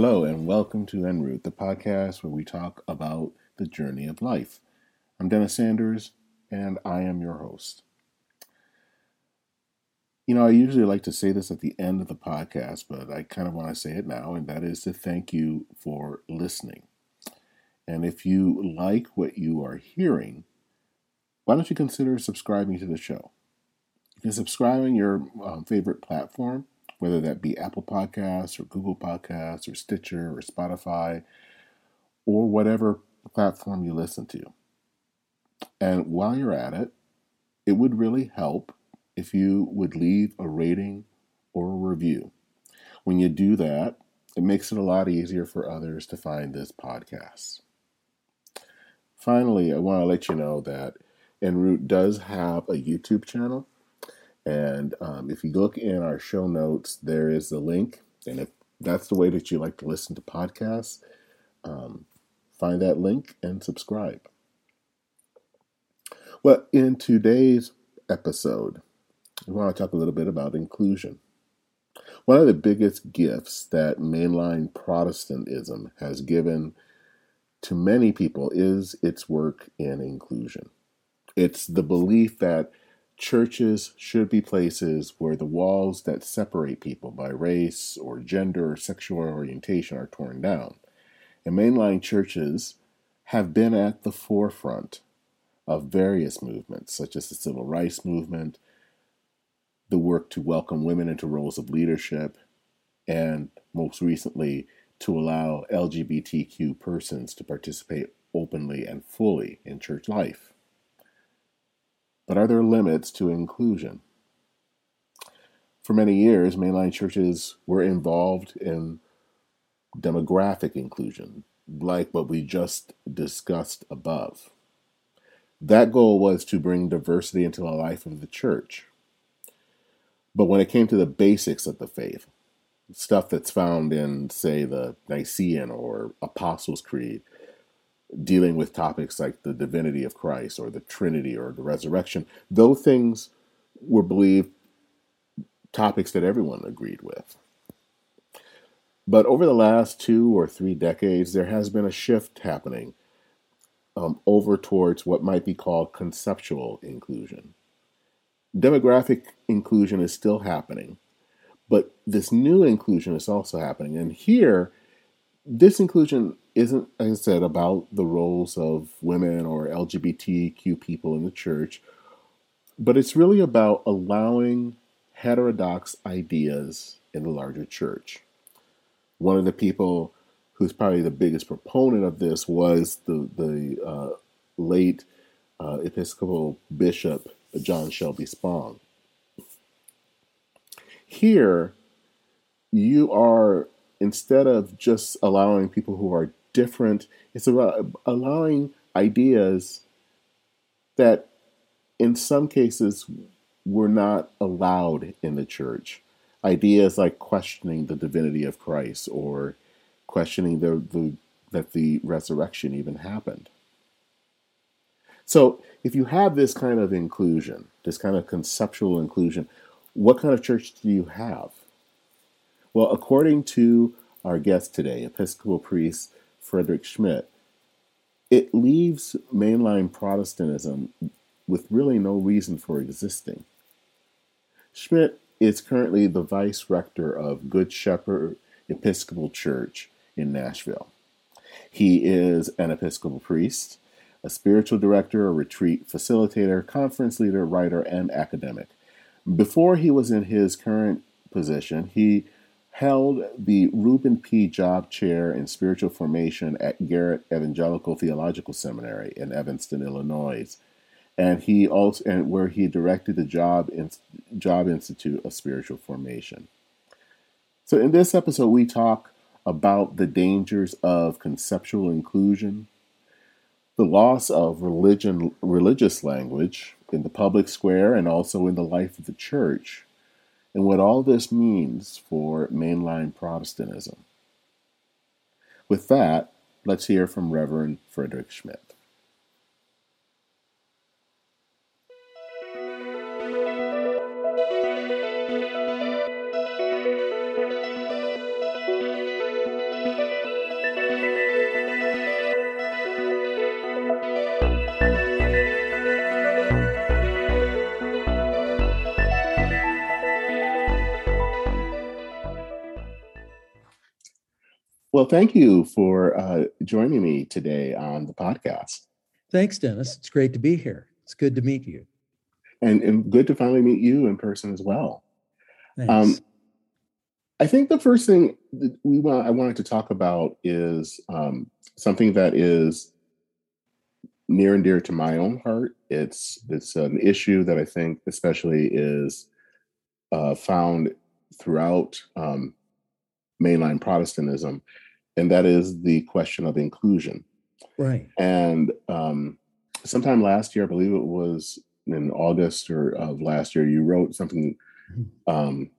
Hello, and welcome to Enroute, the podcast where we talk about the journey of life. I'm Dennis Sanders, and I am your host. You know, I usually like to say this at the end of the podcast, but I kind of want to say it now, and that is to thank you for listening. And if you like what you are hearing, why don't you consider subscribing to the show? You can subscribe on your um, favorite platform, whether that be Apple Podcasts or Google Podcasts or Stitcher or Spotify or whatever platform you listen to. And while you're at it, it would really help if you would leave a rating or a review. When you do that, it makes it a lot easier for others to find this podcast. Finally, I want to let you know that Enroute does have a YouTube channel. And um, if you look in our show notes, there is a link. And if that's the way that you like to listen to podcasts, um, find that link and subscribe. Well, in today's episode, we want to talk a little bit about inclusion. One of the biggest gifts that mainline Protestantism has given to many people is its work in inclusion. It's the belief that churches should be places where the walls that separate people by race or gender or sexual orientation are torn down. And mainline churches have been at the forefront of various movements, such as the civil rights movement, the work to welcome women into roles of leadership, and most recently, to allow LGBTQ persons to participate openly and fully in church life. But are there limits to inclusion? For many years, mainline churches were involved in demographic inclusion, like what we just discussed above. That goal was to bring diversity into the life of the church. But when it came to the basics of the faith, stuff that's found in, say, the Nicene or Apostles' Creed, dealing with topics like the divinity of Christ or the Trinity or the resurrection, those things were believed topics that everyone agreed with. But over the last two or three decades, there has been a shift happening um, over towards what might be called conceptual inclusion. Demographic inclusion is still happening, but this new inclusion is also happening. And here, this inclusion isn't, like I said, about the roles of women or LGBTQ people in the church, but it's really about allowing heterodox ideas in the larger church. One of the people who's probably the biggest proponent of this was the the uh, late uh, Episcopal Bishop John Shelby Spong. Here, you are instead of just allowing people who are different, it's about allowing ideas that in some cases were not allowed in the church. Ideas like questioning the divinity of Christ or questioning the, the, that the resurrection even happened. So, if you have this kind of inclusion, this kind of conceptual inclusion, what kind of church do you have? Well, according to our guest today, Episcopal priest Frederick Schmidt, it leaves mainline Protestantism with really no reason for existing. Schmidt is currently the vice rector of Good Shepherd Episcopal Church in Nashville. He is an Episcopal priest, a spiritual director, a retreat facilitator, conference leader, writer, and academic. Before he was in his current position, he held the Reuben P. Job Chair in Spiritual Formation at Garrett Evangelical Theological Seminary in Evanston, Illinois, and he also and where he directed the Job in, Job Institute of Spiritual Formation. So in this episode, we talk about the dangers of conceptual inclusion, the loss of religion, religious language in the public square and also in the life of the church, and what all this means for mainline Protestantism. With that, let's hear from Reverend Frederick Schmidt. Well, thank you for uh, joining me today on the podcast. Thanks, Dennis. It's great to be here. It's good to meet you. And, and good to finally meet you in person as well. Thanks. Um, I think the first thing we want I wanted to talk about is um, something that is near and dear to my own heart. It's it's an issue that I think especially is uh, found throughout um, mainline Protestantism, and that is the question of inclusion. Right. And um, sometime last year, I believe it was in August or of last year, you wrote something mm-hmm. um,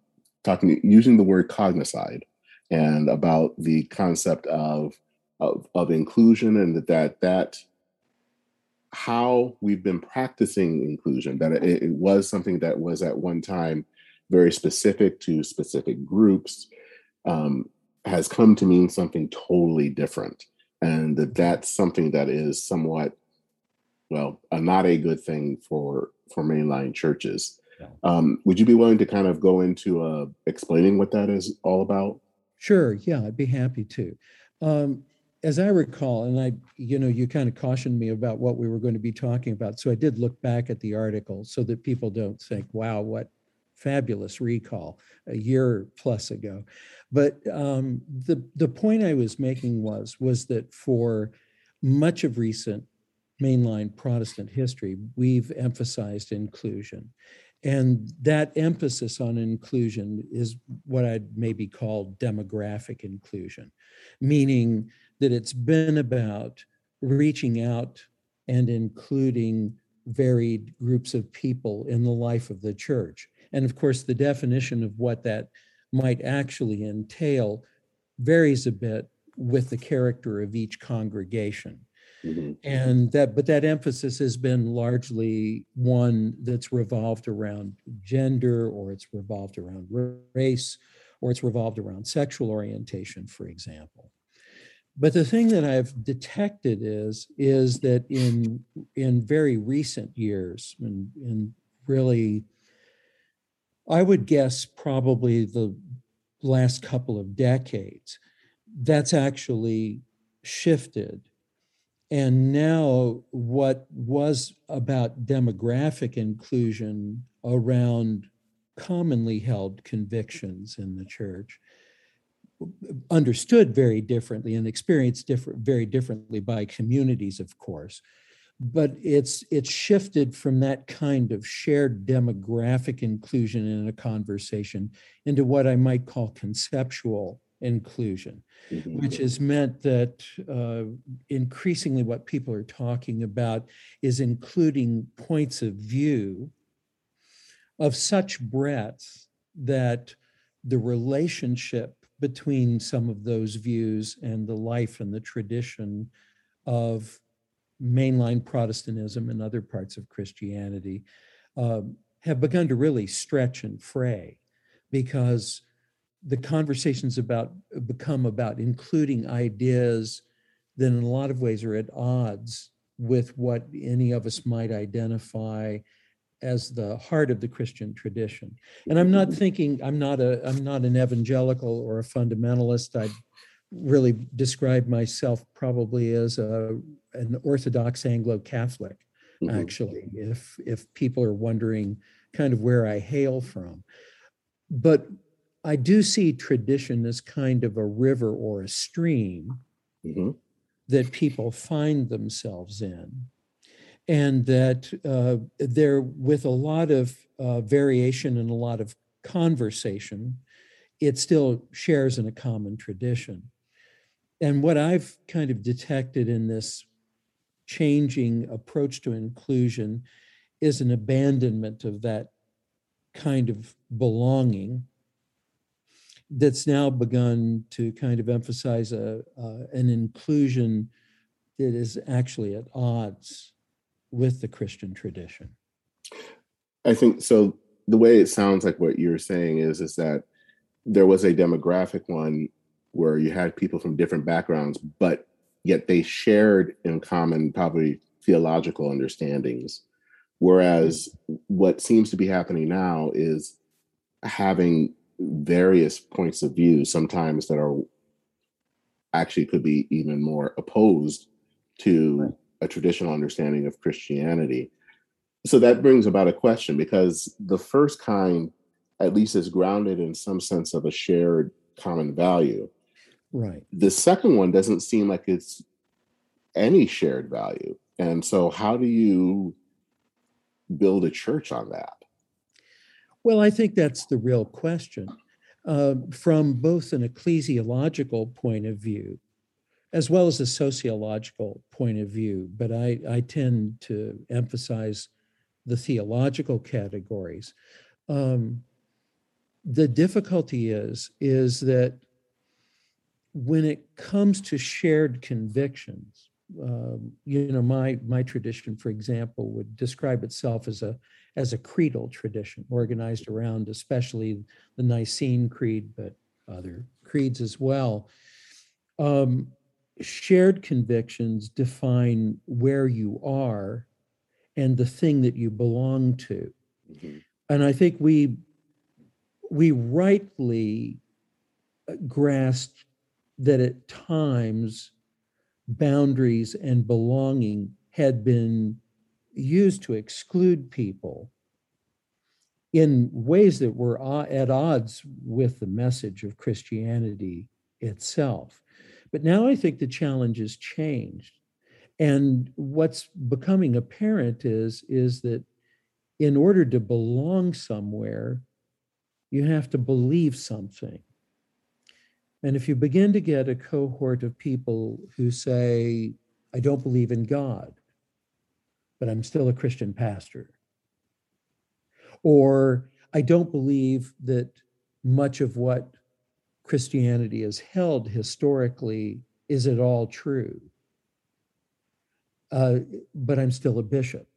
talking using the word cognicide and about the concept of of, of inclusion and that, that that how we've been practicing inclusion that it, it was something that was at one time very specific to specific groups um, has come to mean something totally different and that that's something that is somewhat well uh, not a good thing for for mainline churches. Yeah. um, would you be willing to kind of go into uh, explaining what that is all about? Sure yeah i'd be happy to. Um, as i recall and i you know you kind of cautioned me about what we were going to be talking about so i did look back at the article so that people don't think wow what fabulous recall a year plus ago. But um, the the point I was making was was that for much of recent mainline Protestant history, we've emphasized inclusion. And that emphasis on inclusion is what I'd maybe call demographic inclusion, meaning that it's been about reaching out and including varied groups of people in the life of the church. And of course, the definition of what that might actually entail varies a bit with the character of each congregation. Mm-hmm. And that, but that emphasis has been largely one that's revolved around gender, or it's revolved around race, or it's revolved around sexual orientation, for example. But the thing that I've detected is is that in in very recent years, and in, in really I would guess probably the last couple of decades, that's actually shifted. And now, what was about demographic inclusion around commonly held convictions in the church, understood very differently and experienced different, very differently by communities, of course, but it's it's shifted from that kind of shared demographic inclusion in a conversation into what I might call conceptual inclusion, mm-hmm. which has meant that uh, increasingly what people are talking about is including points of view of such breadth that the relationship between some of those views and the life and the tradition of mainline Protestantism and other parts of Christianity um, have begun to really stretch and fray because the conversations about become about including ideas that in a lot of ways are at odds with what any of us might identify as the heart of the Christian tradition. And I'm not thinking I'm not a I'm not an evangelical or a fundamentalist. I really describe myself probably as a an Orthodox Anglo Catholic. Mm-hmm. Actually, if if people are wondering kind of where I hail from, but I do see tradition as kind of a river or a stream mm-hmm. that people find themselves in, and that uh, there, with a lot of uh, variation and a lot of conversation, it still shares in a common tradition and what I've kind of detected in this changing approach to inclusion is an abandonment of that kind of belonging that's now begun to kind of emphasize a, uh, an inclusion that is actually at odds with the Christian tradition. I think so. The way it sounds like what you're saying is is that there was a demographic one where you had people from different backgrounds, but yet they shared in common, probably theological understandings. Whereas what seems to be happening now is having various points of view, sometimes that are actually could be even more opposed to a traditional understanding of Christianity. So that brings about a question because the first kind, at least, is grounded in some sense of a shared common value. Right. The second one doesn't seem like it's any shared value. And so, how do you build a church on that? Well, I think that's the real question. Uh, from both an ecclesiological point of view as well as a sociological point of view, but I, I tend to emphasize the theological categories. Um, the difficulty is is that when it comes to shared convictions, um, you know, my my tradition, for example, would describe itself as a as a creedal tradition organized around especially the Nicene Creed, but other creeds as well. Um, shared convictions define where you are and the thing that you belong to. Mm-hmm. And I think we we rightly uh, grasp that at times boundaries and belonging had been used to exclude people in ways that were at odds with the message of Christianity itself. But now I think the challenge has changed. And what's becoming apparent is, is that in order to belong somewhere, you have to believe something. And if you begin to get a cohort of people who say, I don't believe in God, but I'm still a Christian pastor, or I don't believe that much of what Christianity has held historically is at all true, uh, but I'm still a bishop.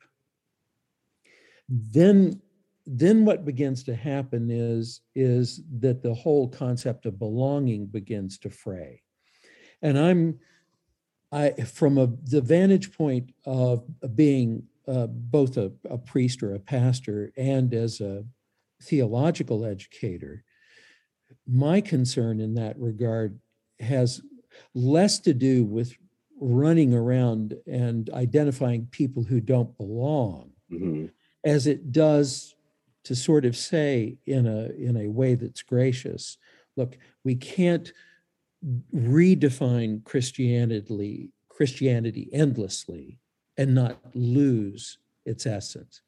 Then then what begins to happen is is that the whole concept of belonging begins to fray and i'm i from a the vantage point of being uh, both a, a priest or a pastor and as a theological educator my concern in that regard has less to do with running around and identifying people who don't belong mm-hmm. as it does to sort of say in a in a way that's gracious look we can't redefine christianity christianity endlessly and not lose its essence.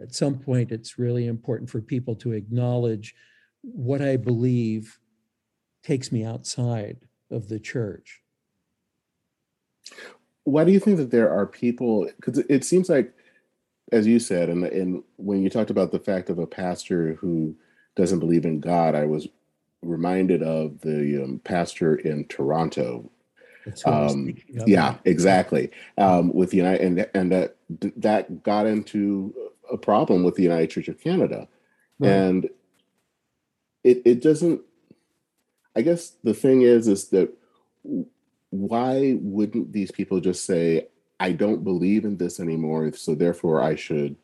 At some point it's really important for people to acknowledge what i believe takes me outside of the church. Why do you think that there are people because it seems like as you said, and and when you talked about the fact of a pastor who doesn't believe in God, I was reminded of the um, pastor in Toronto. Um, yeah, exactly. Um, with the United and and that that got into a problem with the United Church of Canada, right. and it it doesn't. I guess the thing is is that why wouldn't these people just say I don't believe in this anymore. So therefore, I should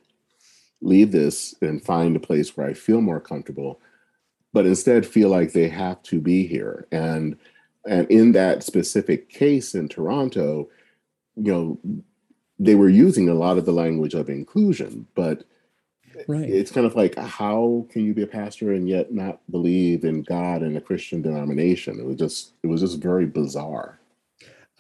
leave this and find a place where I feel more comfortable, but instead feel like they have to be here. And and in that specific case in Toronto, you know, they were using a lot of the language of inclusion, but right. it's kind of like how can you be a pastor and yet not believe in God and a Christian denomination? It was just it was just very bizarre.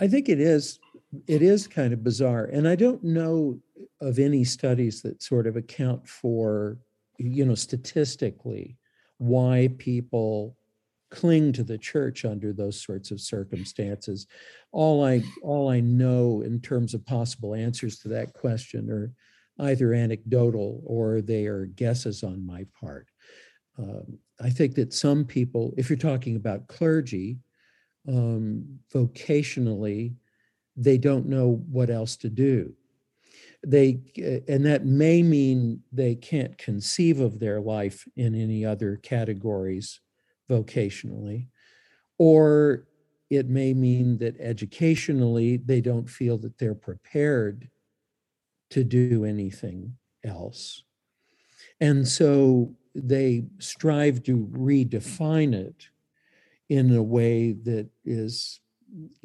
I think it is it is kind of bizarre. And I don't know of any studies that sort of account for, you know, statistically why people cling to the church under those sorts of circumstances. All I all I know in terms of possible answers to that question are either anecdotal or they are guesses on my part. Um, I think that some people, if you're talking about clergy, um, vocationally, they don't know what else to do. They uh, and that may mean they can't conceive of their life in any other categories vocationally or it may mean that educationally they don't feel that they're prepared to do anything else. And so they strive to redefine it in a way that is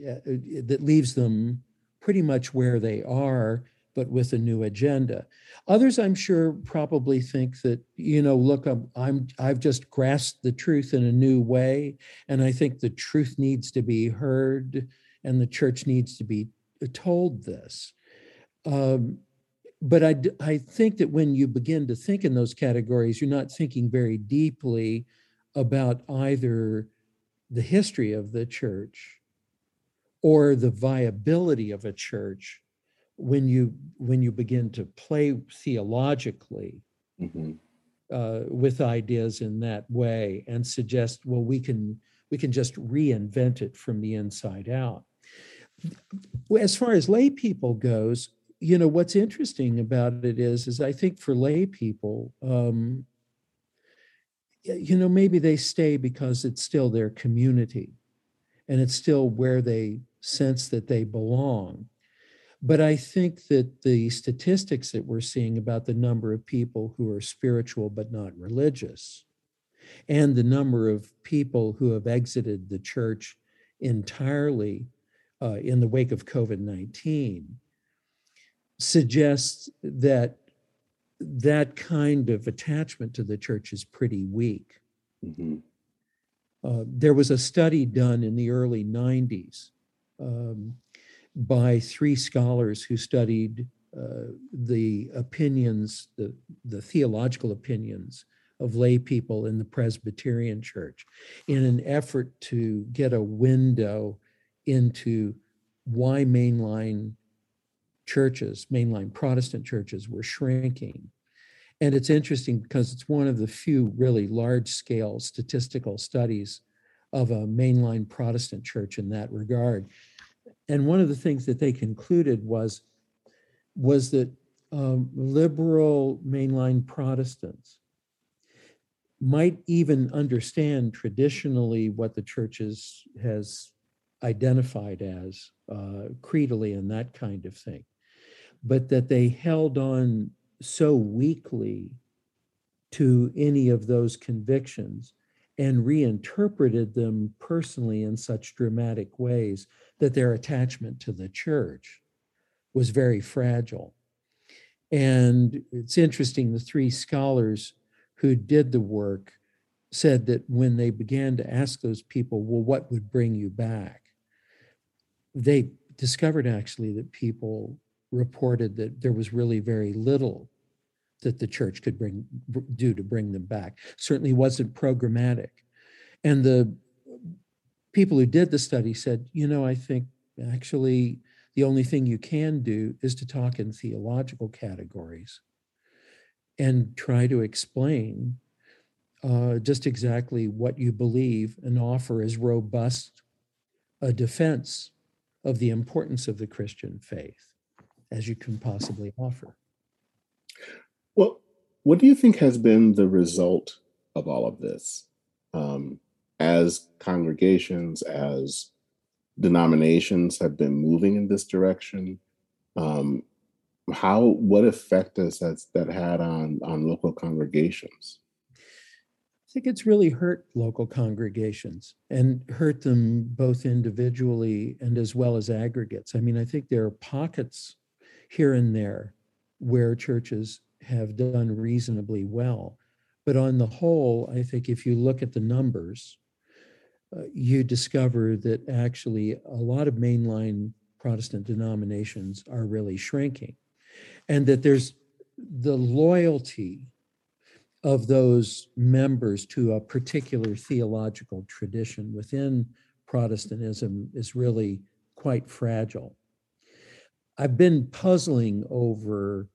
Uh, uh, that leaves them pretty much where they are, but with a new agenda. Others, I'm sure, probably think that you know, look, I'm, I'm I've just grasped the truth in a new way, and I think the truth needs to be heard, and the church needs to be uh, told this. Um, but I, I think that when you begin to think in those categories, you're not thinking very deeply about either the history of the church or the viability of a church when you when you begin to play theologically mm-hmm. uh, with ideas in that way and suggest well we can we can just reinvent it from the inside out as far as lay people goes you know what's interesting about it is is i think for lay people um, you know maybe they stay because it's still their community and it's still where they sense that they belong but i think that the statistics that we're seeing about the number of people who are spiritual but not religious and the number of people who have exited the church entirely uh, in the wake of covid-19 suggests that that kind of attachment to the church is pretty weak. Mm-hmm. Uh, there was a study done in the early 90s um, by three scholars who studied uh, the opinions, the, the theological opinions of lay people in the Presbyterian Church in an effort to get a window into why mainline churches, mainline Protestant churches, were shrinking. And it's interesting because it's one of the few really large scale statistical studies of a mainline Protestant church in that regard. And one of the things that they concluded was, was that um, liberal mainline Protestants might even understand traditionally what the church is, has identified as uh, creedally and that kind of thing but that they held on so weakly to any of those convictions and reinterpreted them personally in such dramatic ways that their attachment to the church was very fragile. And it's interesting, the three scholars who did the work said that when they began to ask those people, well, what would bring you back? They discovered actually that people reported that there was really very little that the church could bring do to bring them back. Certainly wasn't programmatic. And the people who did the study said, you know, I think actually the only thing you can do is to talk in theological categories and try to explain uh, just exactly what you believe and offer as robust a defense of the importance of the Christian faith as you can possibly offer. Well, what do you think has been the result of all of this? Um, as congregations, as denominations have been moving in this direction, um, how what effect has that had on on local congregations? I think it's really hurt local congregations and hurt them both individually and as well as aggregates. I mean, I think there are pockets here and there where churches have done reasonably well. But on the whole, I think if you look at the numbers, uh, you discover that actually a lot of mainline Protestant denominations are really shrinking, and that there's the loyalty of those members to a particular theological tradition within Protestantism is really quite fragile. I've been puzzling over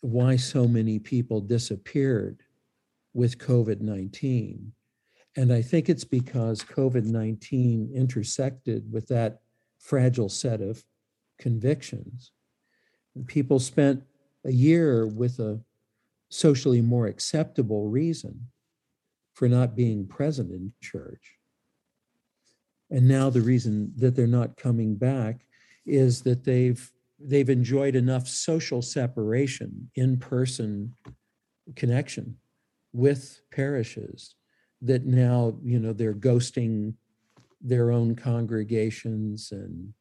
why so many people disappeared with COVID 19. And I think it's because COVID 19 intersected with that fragile set of convictions. And people spent a year with a socially more acceptable reason for not being present in church. And now the reason that they're not coming back is that they've they've enjoyed enough social separation, in-person connection with parishes that now you know they're ghosting their own congregations and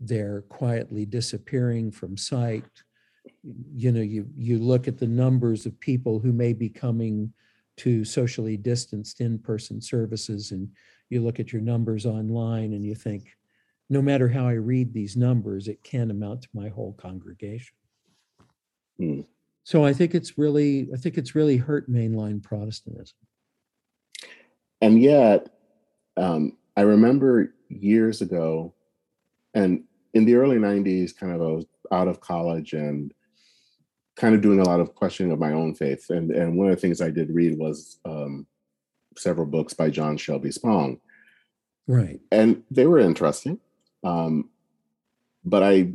they're quietly disappearing from sight. You know, you you look at the numbers of people who may be coming to socially distanced in-person services and you look at your numbers online and you think, no matter how I read these numbers, it can't amount to my whole congregation. Hmm. So I think it's really, I think it's really hurt mainline Protestantism. And yet, um, I remember years ago, and in the early 90s, kind of I was out of college and kind of doing a lot of questioning of my own faith. And, and one of the things I did read was um, several books by John Shelby Spong. Right. And they were interesting. Um, but I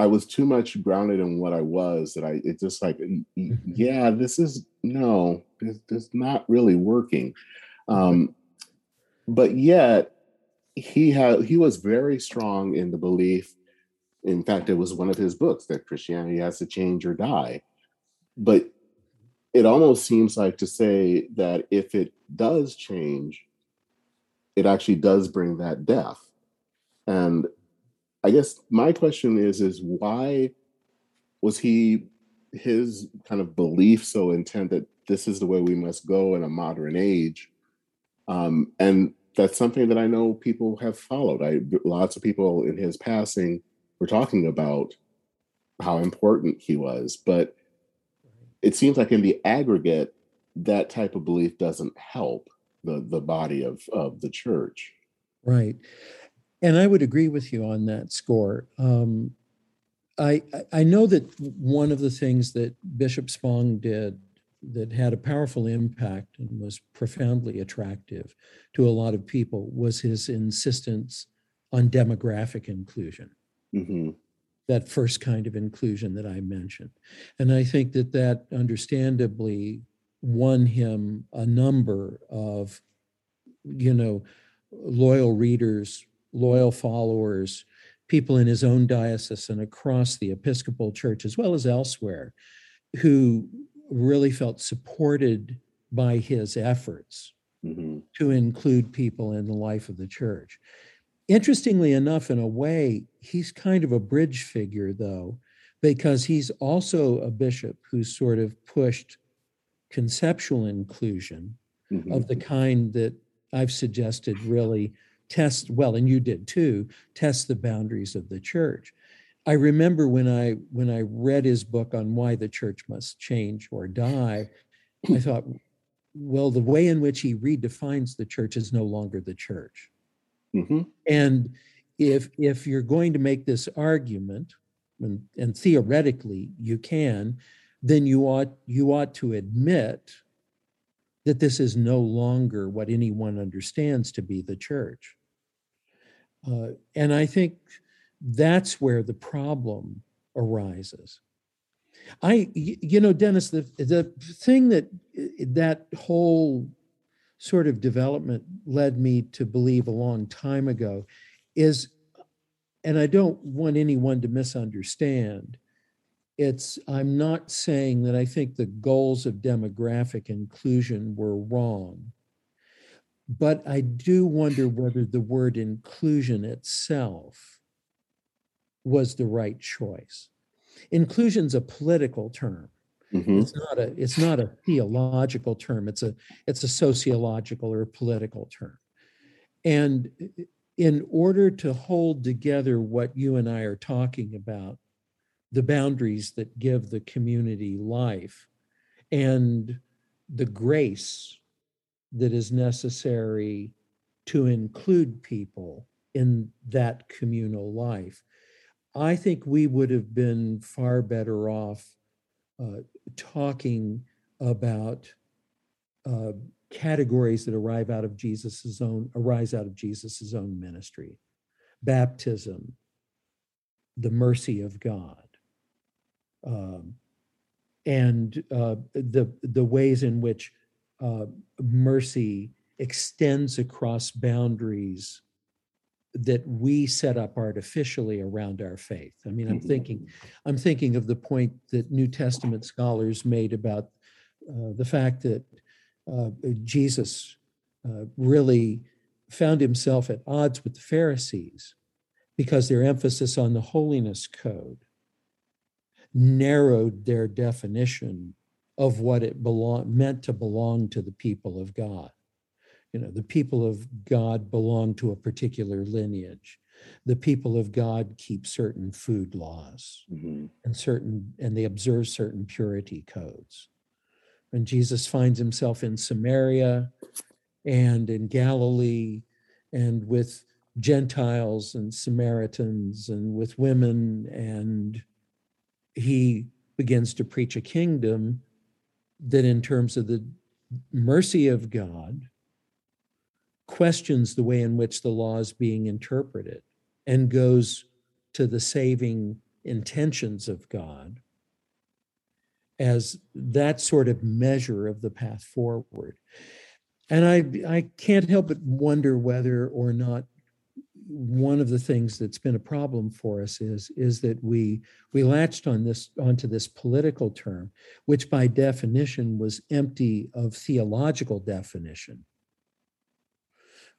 I was too much grounded in what I was that I it just like mm-hmm. yeah this is no this, this not really working. Um but yet he had he was very strong in the belief in fact it was one of his books that Christianity has to change or die. But it almost seems like to say that if it does change it actually does bring that death and I guess my question is is why was he his kind of belief so intent that this is the way we must go in a modern age? Um, and that's something that I know people have followed. I lots of people in his passing were talking about how important he was, but it seems like in the aggregate, that type of belief doesn't help the the body of of the church. Right. And I would agree with you on that score. Um, I I know that one of the things that Bishop Spong did that had a powerful impact and was profoundly attractive to a lot of people was his insistence on demographic inclusion. Mm-hmm. That first kind of inclusion that I mentioned. And I think that that understandably won him a number of, you know, loyal readers loyal followers, people in his own diocese and across the Episcopal Church, as well as elsewhere, who really felt supported by his efforts mm-hmm. to include people in the life of the church. Interestingly enough, in a way, he's kind of a bridge figure, though, because he's also a bishop who's sort of pushed conceptual inclusion mm-hmm. of the kind that I've suggested really test well and you did too test the boundaries of the church. I remember when i when i read his book on why the church must change or die i thought well the way in which he redefines the church is no longer the church. Mm-hmm. and if if you're going to make this argument and, and theoretically you can then you ought you ought to admit that this is no longer what anyone understands to be the church uh, and I think that's where the problem arises. I, you know, Dennis, the the thing that that whole sort of development led me to believe a long time ago is, and I don't want anyone to misunderstand. It's I'm not saying that I think the goals of demographic inclusion were wrong. But I do wonder whether the word inclusion itself was the right choice. Inclusion's a political term. Mm-hmm. It's not a it's not a theological term. It's a it's a sociological or political term. And in order to hold together what you and I are talking about, the boundaries that give the community life and the grace that is necessary to include people in that communal life. I think we would have been far better off uh, talking about uh, categories that arrive out of Jesus's own arise out of Jesus's own ministry, baptism, the mercy of God, um, and uh, the the ways in which uh, mercy extends across boundaries that we set up artificially around our faith. I mean, I'm mm-hmm. thinking, I'm thinking of the point that New Testament scholars made about uh, the fact that uh, Jesus uh, really found himself at odds with the Pharisees because their emphasis on the holiness code narrowed their definition of what it belong, meant to belong to the people of God. You know, the people of God belong to a particular lineage. The people of God keep certain food laws mm-hmm. and certain, and they observe certain purity codes. And Jesus finds himself in Samaria and in Galilee and with Gentiles and Samaritans and with women, and he begins to preach a kingdom that, in terms of the mercy of God, questions the way in which the law is being interpreted and goes to the saving intentions of God as that sort of measure of the path forward. And I, I can't help but wonder whether or not one of the things that's been a problem for us is is that we we latched on this onto this political term which by definition was empty of theological definition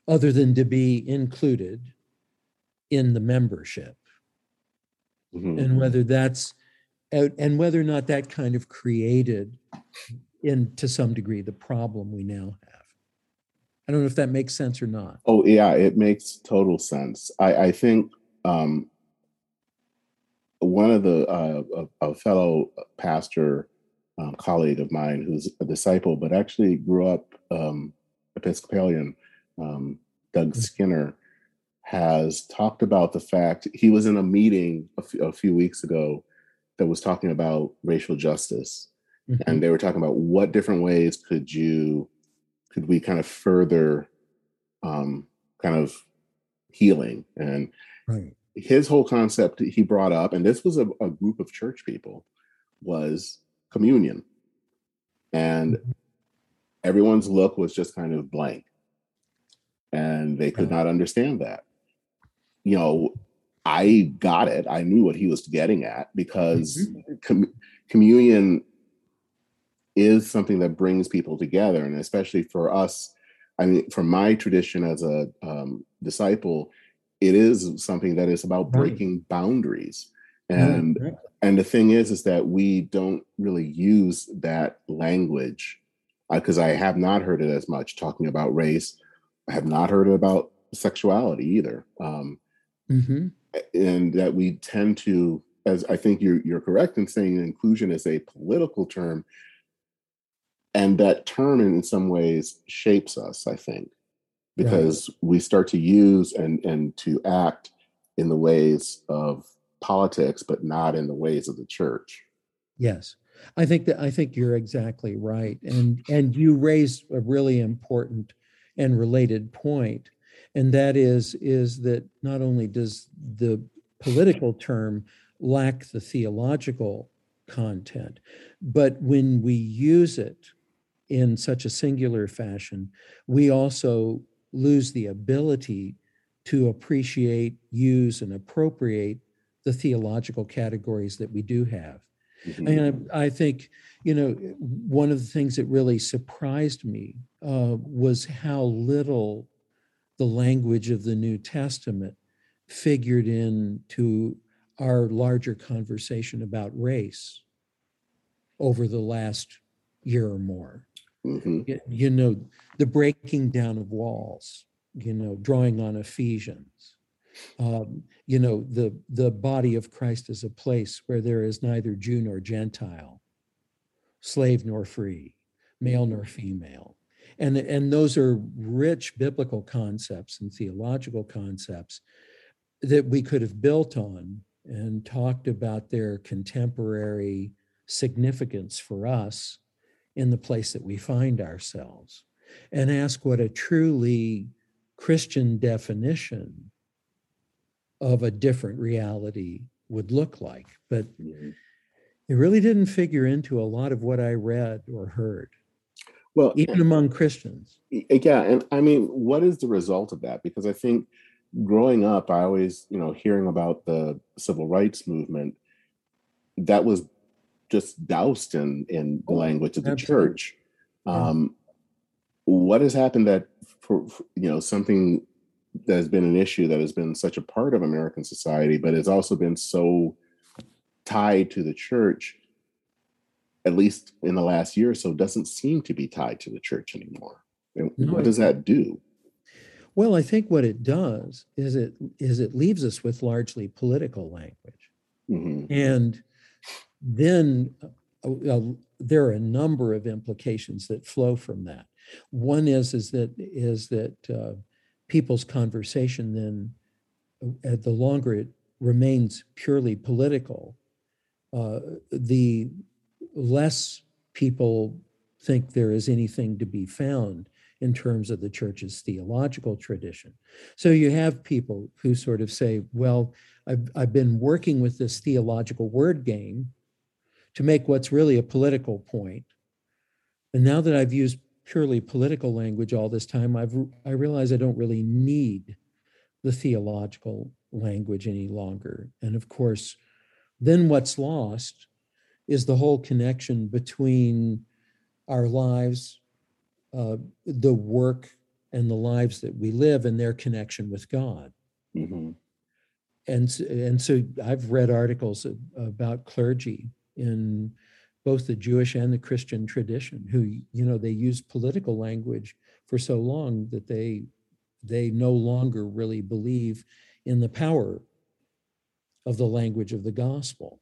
other than to be included in the membership mm-hmm. and whether that's and whether or not that kind of created in to some degree the problem we now have i don't know if that makes sense or not oh yeah it makes total sense i i think um one of the uh a, a fellow pastor um, colleague of mine who's a disciple but actually grew up um episcopalian um, Doug mm-hmm. Skinner, has talked about the fact he was in a meeting a, f- a few weeks ago that was talking about racial justice, mm-hmm. and they were talking about what different ways could you could we kind of further um, kind of healing and right. his whole concept he brought up and this was a, a group of church people was communion and mm-hmm. everyone's look was just kind of blank and they could not understand that. You know, I got it. I knew what he was getting at because mm-hmm. com- communion is something that brings people together, and especially for us. I mean, from my tradition as a um, disciple, it is something that is about breaking right. boundaries. And right. and the thing is, is that we don't really use that language because uh, I have not heard it as much talking about race I have not heard about sexuality either. Um, mm-hmm. And that we tend to, as I think you're, you're correct in saying inclusion is a political term. And that term, in some ways, shapes us, I think, because right. we start to use and, and to act in the ways of politics, but not in the ways of the church. Yes. I think that I think you're exactly right. And and you raised a really important and related point, and that is is that not only does the political term lack the theological content, but when we use it in such a singular fashion, we also lose the ability to appreciate, use, and appropriate the theological categories that we do have. Mm-hmm. And I, I, think, you know, one of the things that really surprised me uh, was how little the language of the New Testament figured into our larger conversation about race over the last year or more. Mm-hmm. You, know, the breaking down of walls, you know, drawing on Ephesians um, you know, the, the body of Christ is a place where there is neither Jew nor Gentile, slave nor free, male nor female. And, and those are rich biblical concepts and theological concepts that we could have built on and talked about their contemporary significance for us in the place that we find ourselves and ask what a truly Christian definition of a different reality would look like. But mm-hmm. it really didn't figure into a lot of what I read or heard. Well, even among Christians. Yeah. And I mean, what is the result of that? Because I think growing up, I always, you know, hearing about the civil rights movement, that was just doused in in the oh, language of the Absolutely. church. Um, what has happened that for, for you know something that has been an issue that has been such a part of American society, but has also been so tied to the church, at least in the last year or so, doesn't seem to be tied to the church anymore. And no, what does that do? Well, I think what it does is it is it leaves us with largely political language, mm-hmm. and then uh, uh, there are a number of implications that flow from that. One is is that is that uh, people's conversation then, uh, the longer it remains purely political, uh, the less people think there is anything to be found in terms of the church's theological tradition. So you have people who sort of say, well, I've, I've been working with this theological word game to make what's really a political point. And now that I've used purely political language all this time, I've I realize I don't really need the theological language any longer. And of course, then what's lost is the whole connection between our lives, uh, the work, and the lives that we live, and their connection with God. Mm-hmm. And and so I've read articles about clergy in both the Jewish and the Christian tradition, who you know they use political language for so long that they they no longer really believe in the power of the language of the gospel.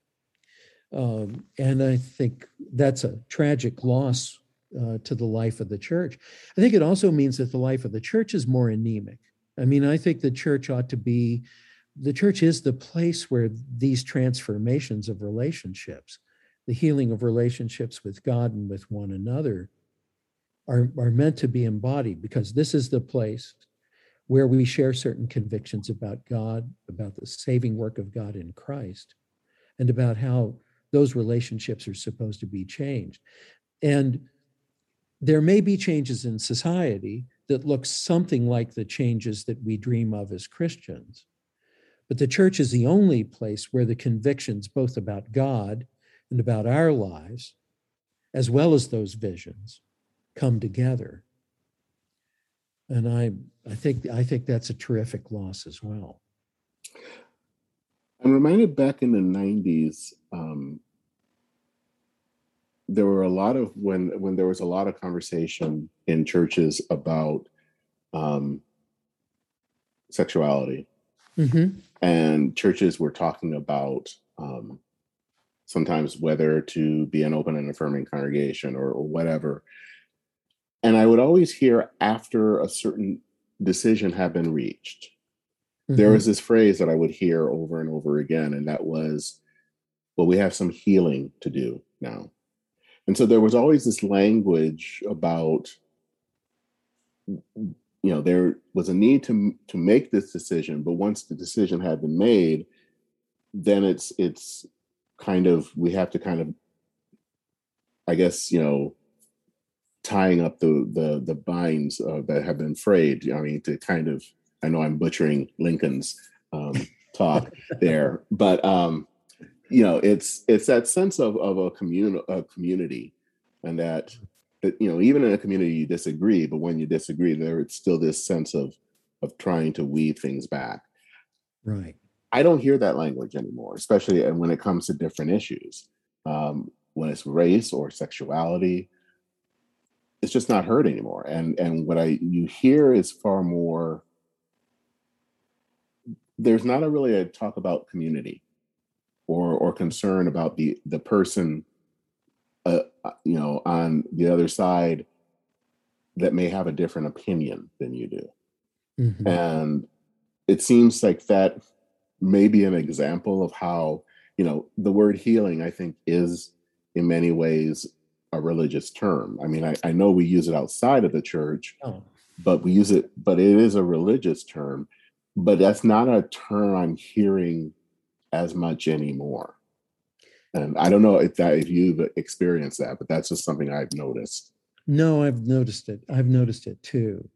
Um, and I think that's a tragic loss uh, to the life of the church. I think it also means that the life of the church is more anemic. I mean, I think the church ought to be, the church is the place where these transformations of relationships the healing of relationships with God and with one another are, are meant to be embodied because this is the place where we share certain convictions about God, about the saving work of God in Christ, and about how those relationships are supposed to be changed. And there may be changes in society that look something like the changes that we dream of as Christians. But the church is the only place where the convictions, both about God and about our lives, as well as those visions, come together. And I, I think I think that's a terrific loss as well. I'm reminded back in the 90s, um, there were a lot of when when there was a lot of conversation in churches about um, sexuality, mm-hmm. And churches were talking about um, sometimes whether to be an open and affirming congregation or, or whatever. And I would always hear after a certain decision had been reached, mm-hmm. there was this phrase that I would hear over and over again, and that was, well, we have some healing to do now. And so there was always this language about, you know, there was a need to to make this decision, but once the decision had been made, then it's it's kind of we have to kind of i guess you know tying up the the the binds uh, that have been frayed. I mean to kind of i know i'm butchering lincoln's um, talk there but um you know it's it's that sense of of a community a community and that you know even in a community you disagree but when you disagree there it's still this sense of of trying to weave things back right I don't hear that language anymore, especially when it comes to different issues. Um, when it's race or sexuality, it's just not heard anymore. And and what I you hear is far more. There's not a really a talk about community, or or concern about the the person, uh, uh you know, on the other side that may have a different opinion than you do, mm-hmm. and it seems like that may be an example of how you know the word healing i think is in many ways a religious term i mean i, I know we use it outside of the church oh. but we use it but it is a religious term but that's not a term i'm hearing as much anymore and i don't know if that if you've experienced that but that's just something i've noticed. No i've noticed it. I've noticed it too.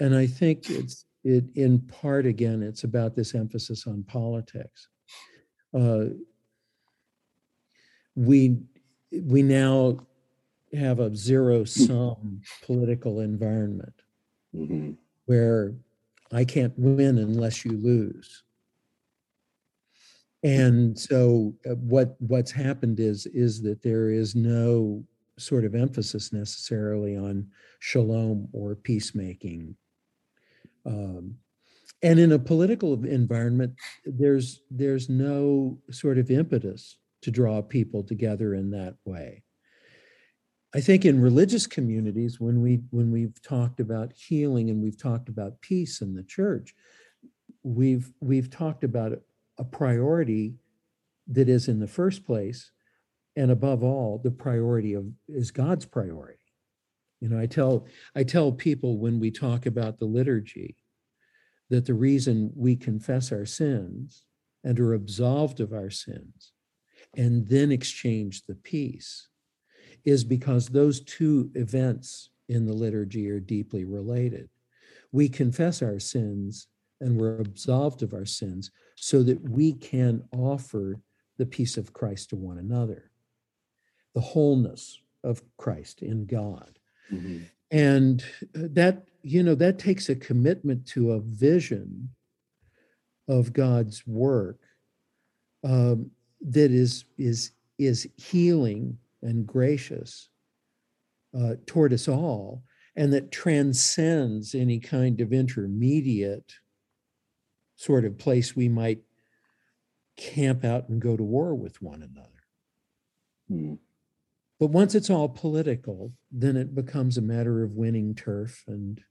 And i think it's it in part again it's about this emphasis on politics. Uh, we we now have a zero sum political environment hmm where I can't win unless you lose. And so uh, what what's happened is is that there is no sort of emphasis necessarily on shalom or peacemaking. Um, and in a political environment, there's there's no sort of impetus to draw people together in that way. I think in religious communities, when we when we've talked about healing and we've talked about peace in the church, we've we've talked about a priority that is in the first place, and above all, the priority of is God's priority. You know, I tell I tell people when we talk about the liturgy that the reason we confess our sins and are absolved of our sins and then exchange the peace is because those two events in the liturgy are deeply related. We confess our sins and we're absolved of our sins so that we can offer the peace of Christ to one another, the wholeness of Christ in God. hmm And that, you know, that takes a commitment to a vision of God's work um, that is is is healing and gracious uh, toward us all, and that transcends any kind of intermediate sort of place we might camp out and go to war with one another. mm But once it's all political, then it becomes a matter of winning turf and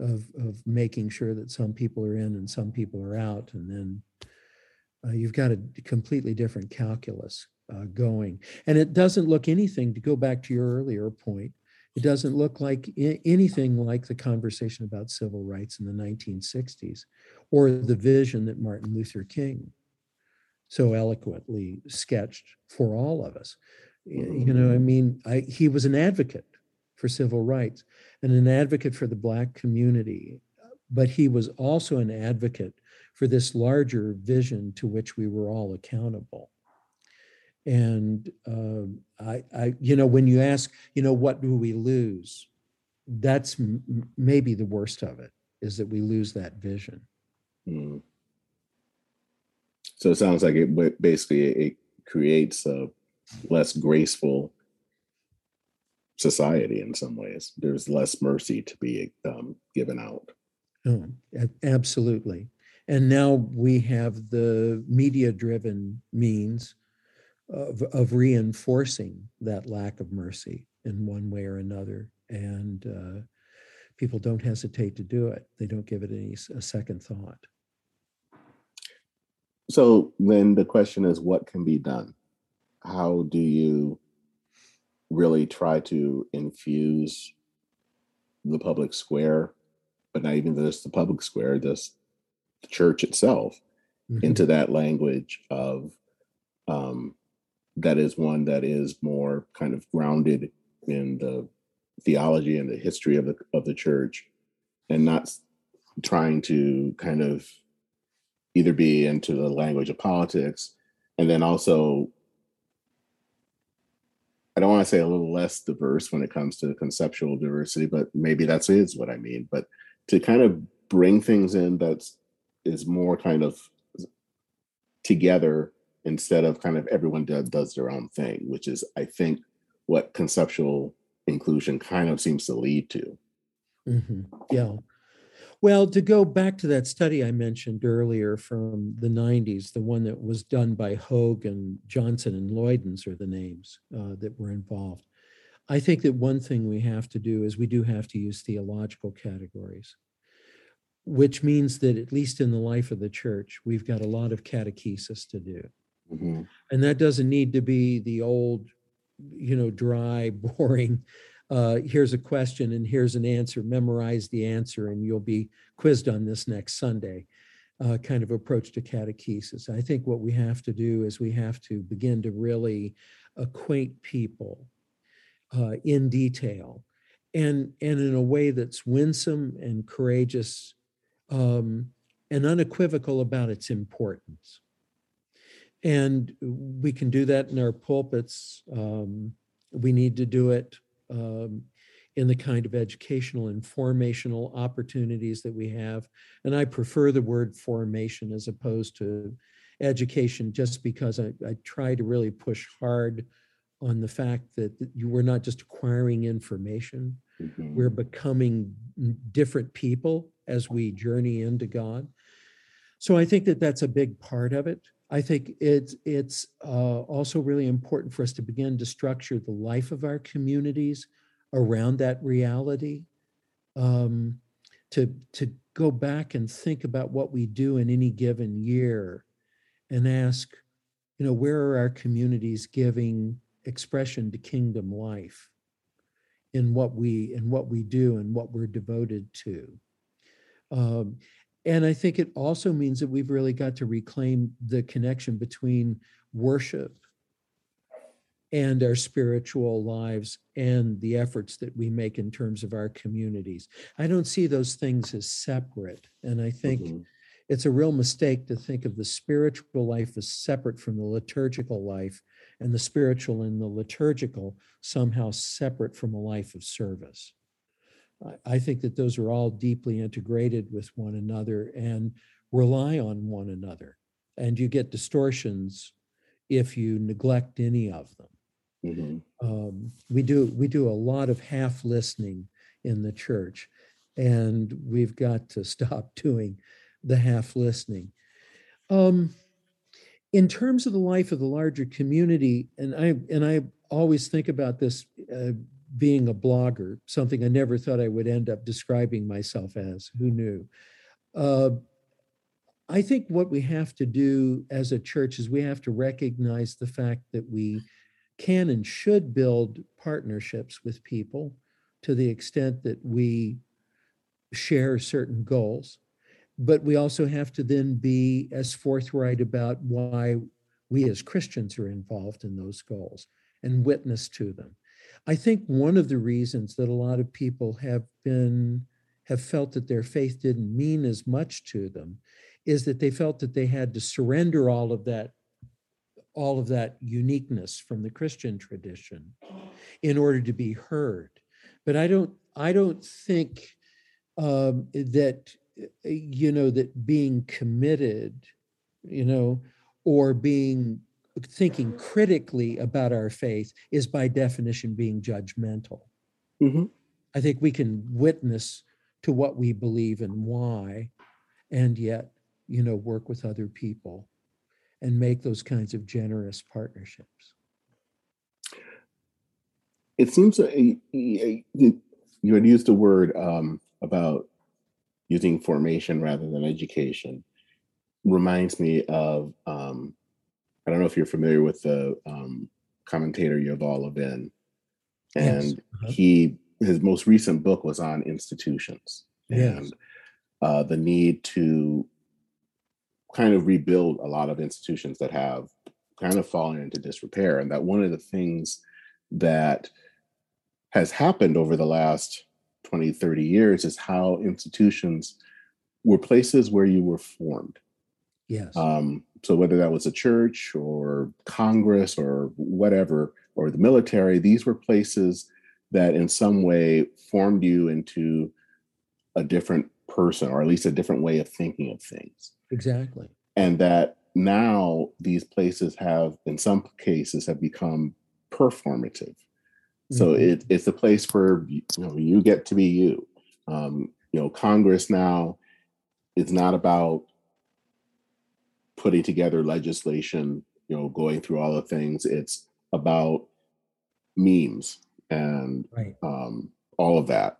of of making sure that some people are in and some people are out, and then uh, you've got a completely different calculus uh, going. And it doesn't look anything to go back to your earlier point. It doesn't look like I- anything like the conversation about civil rights in the 1960s or the vision that Martin Luther King so eloquently sketched for all of us. You know, I mean, I, he was an advocate for civil rights and an advocate for the Black community, but he was also an advocate for this larger vision to which we were all accountable. And um, I, I, you know, when you ask, you know, what do we lose? That's m- maybe the worst of it is that we lose that vision. Mm So it sounds like it basically it creates a less graceful society in some ways. There's less mercy to be um, given out. Oh, absolutely. And now we have the media driven means of, of reinforcing that lack of mercy in one way or another. And uh, people don't hesitate to do it, they don't give it any a second thought. So then the question is, what can be done? How do you really try to infuse the public square, but not even just the public square, just the church itself, Mhm. into that language of um, that is one that is more kind of grounded in the theology and the history of the of the church, and not trying to kind of either be into the language of politics, and then also I don't want to say a little less diverse when it comes to conceptual diversity, but maybe that's is what I mean. But to kind of bring things in that's is more kind of together instead of kind of everyone does, does their own thing, which is I think what conceptual inclusion kind of seems to lead to. Mhm. Yeah. Well, to go back to that study I mentioned earlier from the 90s, the one that was done by Hoge and Johnson and Luidens are the names uh, that were involved. I think that one thing we have to do is we do have to use theological categories, which means that at least in the life of the church, we've got a lot of catechesis to do. Mhm. And that doesn't need to be the old, you know, dry, boring, uh, here's a question and here's an answer, memorize the answer and you'll be quizzed on this next Sunday uh, kind of approach to catechesis. I think what we have to do is we have to begin to really acquaint people uh, in detail and, and in a way that's winsome and courageous um, and unequivocal about its importance. And we can do that in our pulpits. Um, we need to do it um, in the kind of educational and formational opportunities that we have. And I prefer the word formation as opposed to education, just because I, I try to really push hard on the fact that you we're not just acquiring information, mm-hmm. we're becoming different people as we journey into God. So I think that that's a big part of it. I think it's it's uh, also really important for us to begin to structure the life of our communities around that reality. Um, to to go back and think about what we do in any given year, and ask, you know, where are our communities giving expression to kingdom life in what we in what we do and what we're devoted to. Um, and I think it also means that we've really got to reclaim the connection between worship and our spiritual lives and the efforts that we make in terms of our communities. I don't see those things as separate. And I think mm-hmm. it's a real mistake to think of the spiritual life as separate from the liturgical life and the spiritual and the liturgical somehow separate from a life of service. I think that those are all deeply integrated with one another and rely on one another. And you get distortions if you neglect any of them. Mm-hmm. Um, we do we do a lot of half listening in the church, and we've got to stop doing the half listening. Um, in terms of the life of the larger community, and I and I always think about this uh, being a blogger, something I never thought I would end up describing myself as. Who knew? Uh, I think what we have to do as a church is we have to recognize the fact that we can and should build partnerships with people to the extent that we share certain goals. But we also have to then be as forthright about why we as Christians are involved in those goals and witness to them. I think one of the reasons that a lot of people have been have felt that their faith didn't mean as much to them is that they felt that they had to surrender all of that all of that uniqueness from the Christian tradition in order to be heard. But I don't I don't think um, that you know that being committed, you know, or being thinking critically about our faith is by definition being judgmental. Mm-hmm. I think we can witness to what we believe and why, and yet, you know, work with other people and make those kinds of generous partnerships. It seems uh, you had used the word um, about using formation rather than education. Reminds me of um, I don't know if you're familiar with the um, commentator Yuval Levin, and yes. uh-huh. he his most recent book was on institutions yes. and uh, the need to kind of rebuild a lot of institutions that have kind of fallen into disrepair, and that one of the things that has happened over the last 20 30 years is how institutions were places where you were formed yes um, so whether that was a church or Congress or whatever, or the military, these were places that in some way formed you into a different person, or at least a different way of thinking of things. Exactly. And that now these places have, in some cases, have become performative. So mm-hmm. it, it's a place where you know you get to be you. Um, you know, Congress now is not about putting together legislation, you know, going through all the things. It's about memes and right. um, all of that.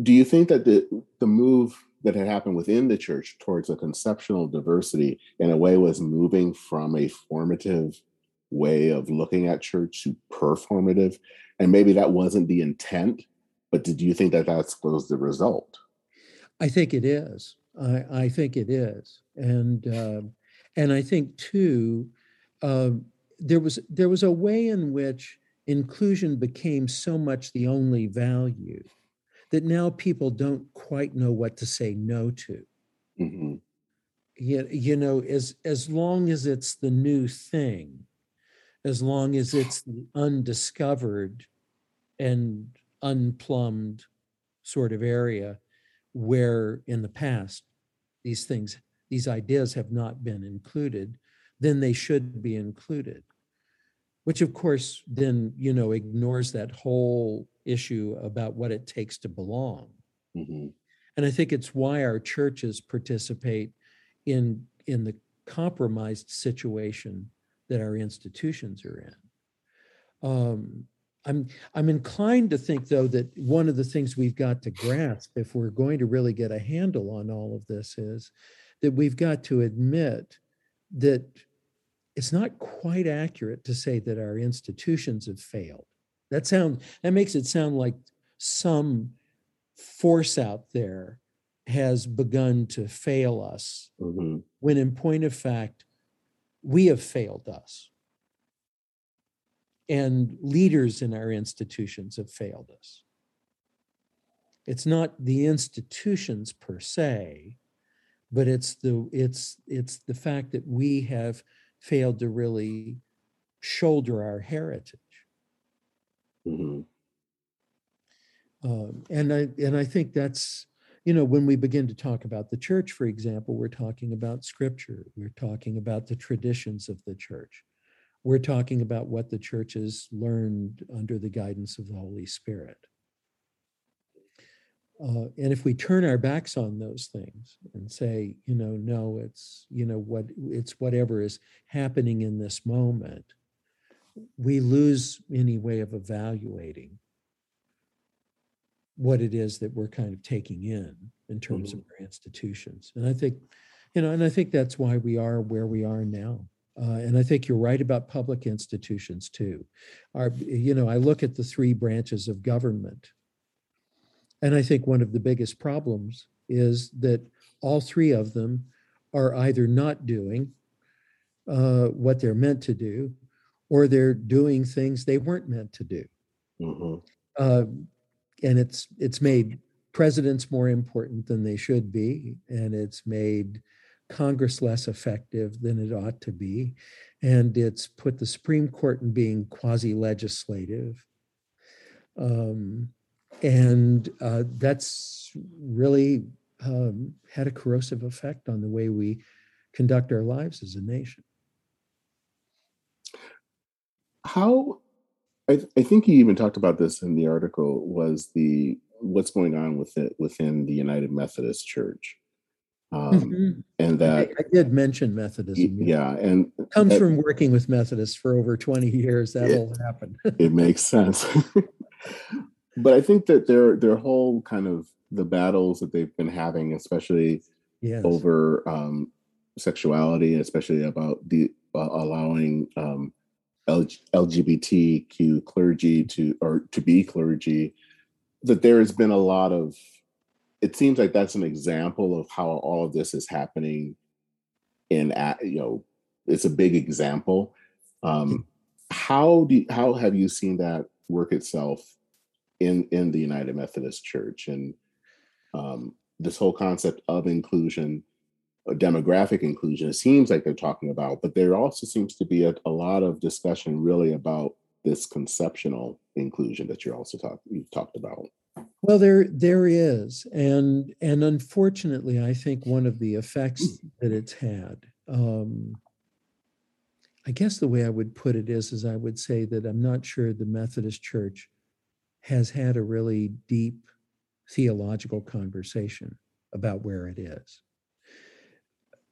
Do you think that the the move that had happened within the church towards a conceptual diversity in a way was moving from a formative way of looking at church to performative and maybe that wasn't the intent but did you think that that was the result i think it is I, I think it is, and uh, and I think too, uh, there was there was a way in which inclusion became so much the only value that now people don't quite know what to say no to. Mm-hmm. You, you know, as as long as it's the new thing, as long as it's the undiscovered and unplumbed sort of area where in the past these things these ideas have not been included then they should be included. Which of course then you know ignores that whole issue about what it takes to belong. Hmm and i think it's why our churches participate in in the compromised situation that our institutions are in. Um, i'm i'm inclined to think though that one of the things we've got to grasp if we're going to really get a handle on all of this is that we've got to admit that it's not quite accurate to say that our institutions have failed. That sound that makes it sound like some force out there has begun to fail us hmm when in point of fact we have failed us and leaders in our institutions have failed us it's not the institutions per se but it's the it's it's the fact that we have failed to really shoulder our heritage hmm um, and I and I think that's you know when we begin to talk about the church, for example, we're talking about scripture. We're talking about the traditions of the church. We're talking about what the church has learned under the guidance of the Holy Spirit. Uh, and if we turn our backs on those things and say, you know, no, it's you know what it's whatever is happening in this moment, we lose any way of evaluating what it is that we're kind of taking in in terms of our institutions. And I think, you know, and I think that's why we are where we are now. Uh, and I think you're right about public institutions too. Our, you know, I look at the three branches of government, and I think one of the biggest problems is that all three of them are either not doing uh, what they're meant to do, or they're doing things they weren't meant to do. hmm Uh, and it's it's made presidents more important than they should be, and it's made Congress less effective than it ought to be, and it's put the Supreme Court in being quasi-legislative, um, and uh, that's really um, had a corrosive effect on the way we conduct our lives as a nation. How I, th- I think you even talked about this in the article was the what's going on with it within the United Methodist Church, um, Mhm. and that I did mention Methodism. yeah, and comes that- from working with Methodists for over 20 years. That'll happen. it makes sense. but I think that their their whole kind of the battles that they've been having, especially yes. over um, sexuality, especially about the uh, allowing um, LGBTQ clergy to or to be clergy, that there has been a lot of. It seems like that's an example of how all of this is happening. In you know, it's a big example. Um, how do how have you seen that work itself in in the United Methodist Church and um, this whole concept of inclusion, demographic inclusion? It seems like they're talking about, but there also seems to be a, a lot of discussion really about this conceptual inclusion that you're also talk you've talked about. Well, there there is, and and unfortunately, I think one of the effects that it's had. Um, I guess the way I would put it is, is I would say that I'm not sure the Methodist Church has had a really deep theological conversation about where it is.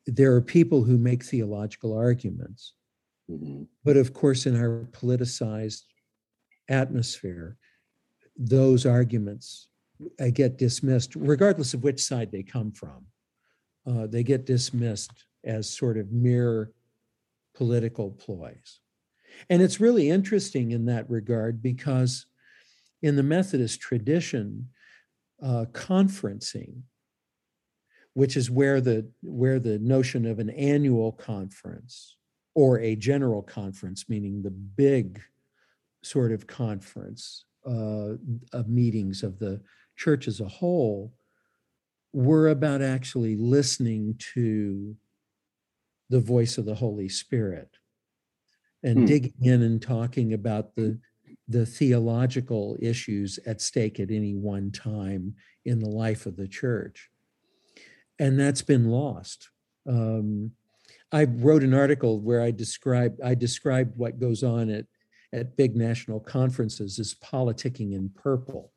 There are people who make theological arguments, Mhm. But of course, in our politicized atmosphere, those arguments uh, get dismissed, regardless of which side they come from. Uh, they get dismissed as sort of mere political ploys. And it's really interesting in that regard because in the Methodist tradition, uh, conferencing, which is where the where the notion of an annual conference or a general conference, meaning the big sort of conference uh, of meetings of the church as a whole, were about actually listening to the voice of the Holy Spirit and hmm. digging in and talking about the the theological issues at stake at any one time in the life of the church. And that's been lost. Um, I wrote an article where I described I described what goes on at at big national conferences as politicking in purple,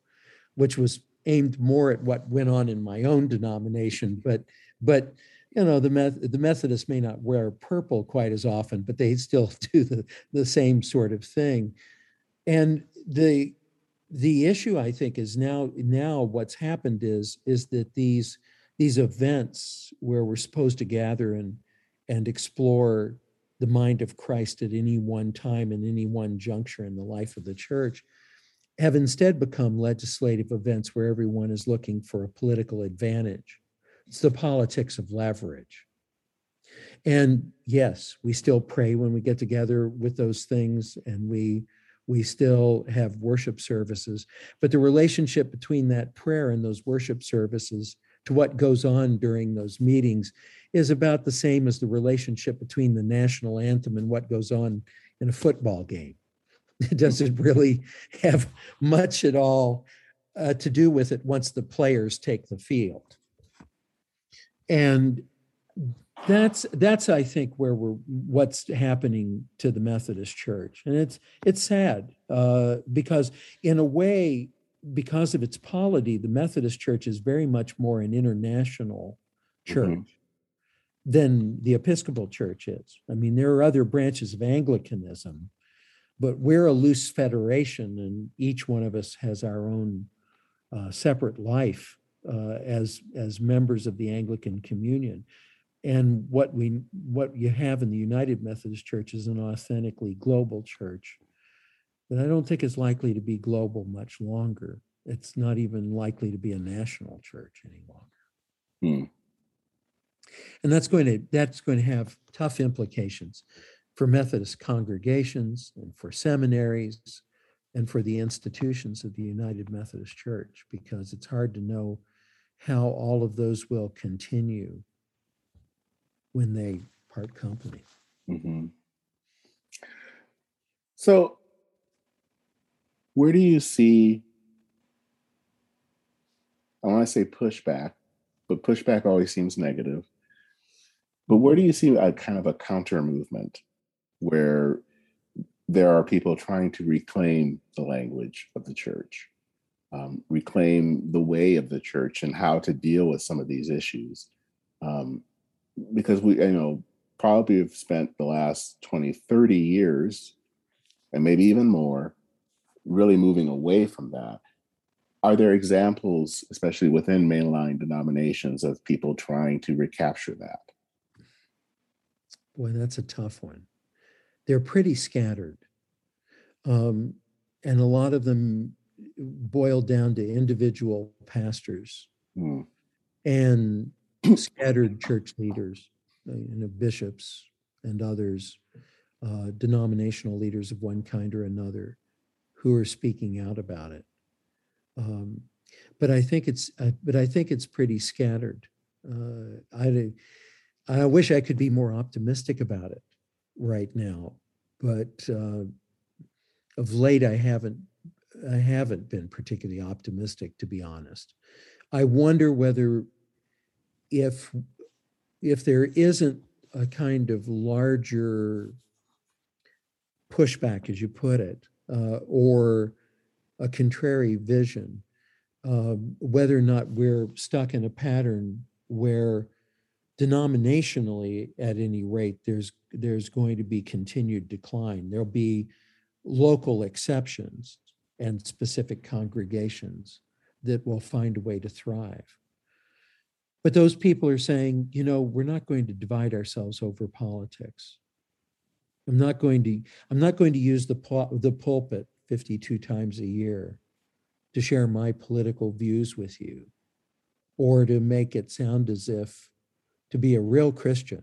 which was aimed more at what went on in my own denomination. But but you know the Meth- the Methodists may not wear purple quite as often, but they still do the the same sort of thing. And the the issue I think is now now what's happened is is that these these events where we're supposed to gather and and explore the mind of Christ at any one time and any one juncture in the life of the church have instead become legislative events where everyone is looking for a political advantage. It's the politics of leverage. And yes, we still pray when we get together with those things and we we still have worship services, but the relationship between that prayer and those worship services to what goes on during those meetings is about the same as the relationship between the national anthem and what goes on in a football game. It doesn't really have much at all uh, to do with it once the players take the field. And that's that's I think where we're what's happening to the Methodist Church, and it's it's sad uh, because in a way, because of its polity, the Methodist Church is very much more an international mm-hmm. church. Mm-hmm than the Episcopal Church is. I mean, there are other branches of Anglicanism, but we're a loose federation, and each one of us has our own uh, separate life uh, as as members of the Anglican Communion. And what we what you have in the United Methodist Church is an authentically global church that I don't think is likely to be global much longer. It's not even likely to be a national church any longer. Hmm and that's going to that's going to have tough implications for Methodist congregations and for seminaries and for the institutions of the United Methodist Church because it's hard to know how all of those will continue when they part company. Mm-hmm. So, where do you see? I want to say pushback, but pushback always seems negative. But where do you see a kind of a counter movement where there are people trying to reclaim the language of the church, um, reclaim the way of the church, and how to deal with some of these issues? Um, because we, you know, probably have spent the last 20, 30 years, and maybe even more, really moving away from that. Are there examples, especially within mainline denominations, of people trying to recapture that? Boy, that's a tough one. They're pretty scattered. Um, and a lot of them boil down to individual pastors mm. and scattered church leaders, uh, you know, bishops and others, uh, denominational leaders of one kind or another, who are speaking out about it. Um, but I think it's, uh, but I think it's pretty scattered. Uh, I, I wish I could be more optimistic about it right now, but uh, of late I haven't. I haven't been particularly optimistic, to be honest. I wonder whether, if if there isn't a kind of larger pushback, as you put it, uh, or a contrary vision, um, whether or not we're stuck in a pattern where denominationally at any rate there's there's going to be continued decline. There'll be local exceptions and specific congregations that will find a way to thrive. But those people are saying you know we're not going to divide ourselves over politics. I'm not going to i'm not going to use the the pulpit 52 times a year to share my political views with you or to make it sound as if to be a real Christian,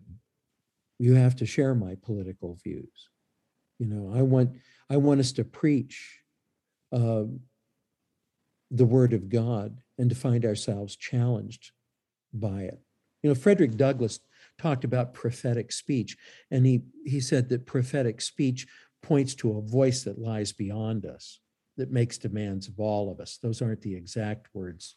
you have to share my political views. You know, I want I want us to preach uh, the Word of God and to find ourselves challenged by it. You know, Frederick Douglass talked about prophetic speech, and he he said that prophetic speech points to a voice that lies beyond us, that makes demands of all of us. Those aren't the exact words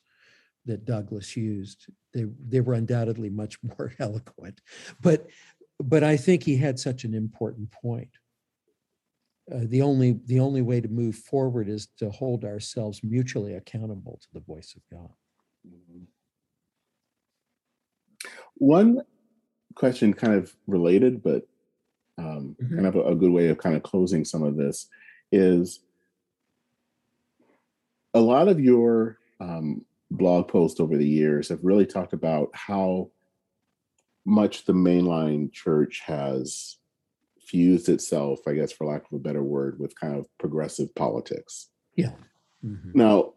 that Douglass used. They they were undoubtedly much more eloquent, but but I think he had such an important point. Uh, the only the only way to move forward is to hold ourselves mutually accountable to the voice of God. One question, kind of related, but um, mm-hmm. kind of a, a, good way of kind of closing some of this is a lot of your um, blog posts over the years have really talked about how much the mainline church has fused itself, I guess, for lack of a better word, with kind of progressive politics. Yeah. Mm-hmm. Now,